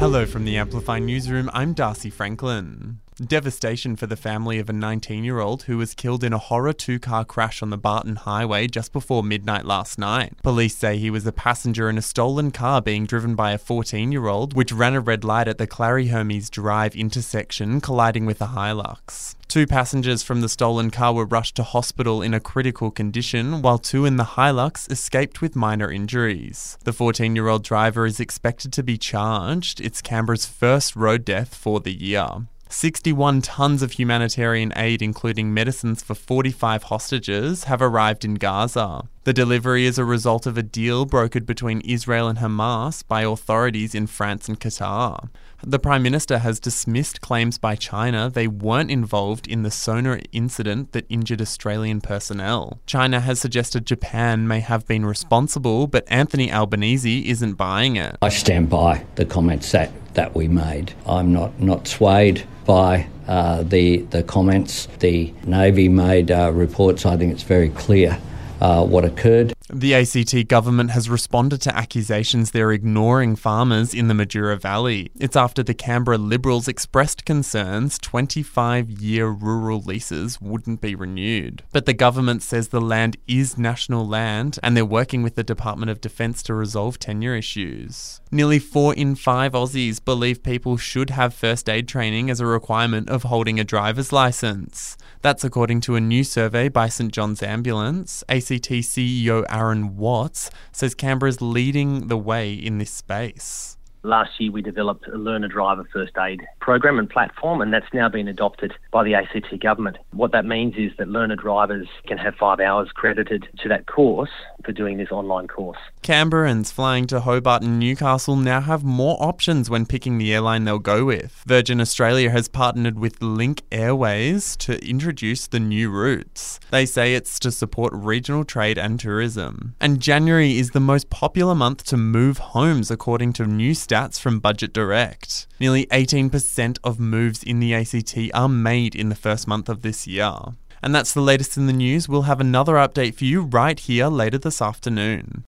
Hello from the Amplify Newsroom, I'm Darcy Franklin. Devastation for the family of a 19 year old who was killed in a horror two car crash on the Barton Highway just before midnight last night. Police say he was a passenger in a stolen car being driven by a 14 year old, which ran a red light at the Clarrie Hermes Drive intersection, colliding with a Hilux. Two passengers from the stolen car were rushed to hospital in a critical condition, while two in the Hilux escaped with minor injuries. The 14 year old driver is expected to be charged. It's Canberra's first road death for the year. 61 tons of humanitarian aid, including medicines for 45 hostages, have arrived in Gaza. The delivery is a result of a deal brokered between Israel and Hamas by authorities in France and Qatar. The Prime Minister has dismissed claims by China they weren't involved in the sonar incident that injured Australian personnel. China has suggested Japan may have been responsible, but Anthony Albanese isn't buying it. I stand by the comments that, that we made. I'm not, not swayed by uh, the, the comments. The Navy made uh, reports, I think it's very clear uh, what occurred. The ACT government has responded to accusations they're ignoring farmers in the Majura Valley. It's after the Canberra Liberals expressed concerns 25 year rural leases wouldn't be renewed. But the government says the land is national land and they're working with the Department of Defence to resolve tenure issues. Nearly four in five Aussies believe people should have first aid training as a requirement of holding a driver's licence. That's according to a new survey by St John's Ambulance. ACT CEO Aaron Watts says Canberra is leading the way in this space. Last year, we developed a learner driver first aid program and platform, and that's now been adopted by the ACT government. What that means is that learner drivers can have five hours credited to that course for doing this online course. Canberrans flying to Hobart and Newcastle now have more options when picking the airline they'll go with. Virgin Australia has partnered with Link Airways to introduce the new routes. They say it's to support regional trade and tourism. And January is the most popular month to move homes, according to new stats from Budget Direct. Nearly 18% of moves in the ACT are made in the first month of this year. And that's the latest in the news. We'll have another update for you right here later this afternoon.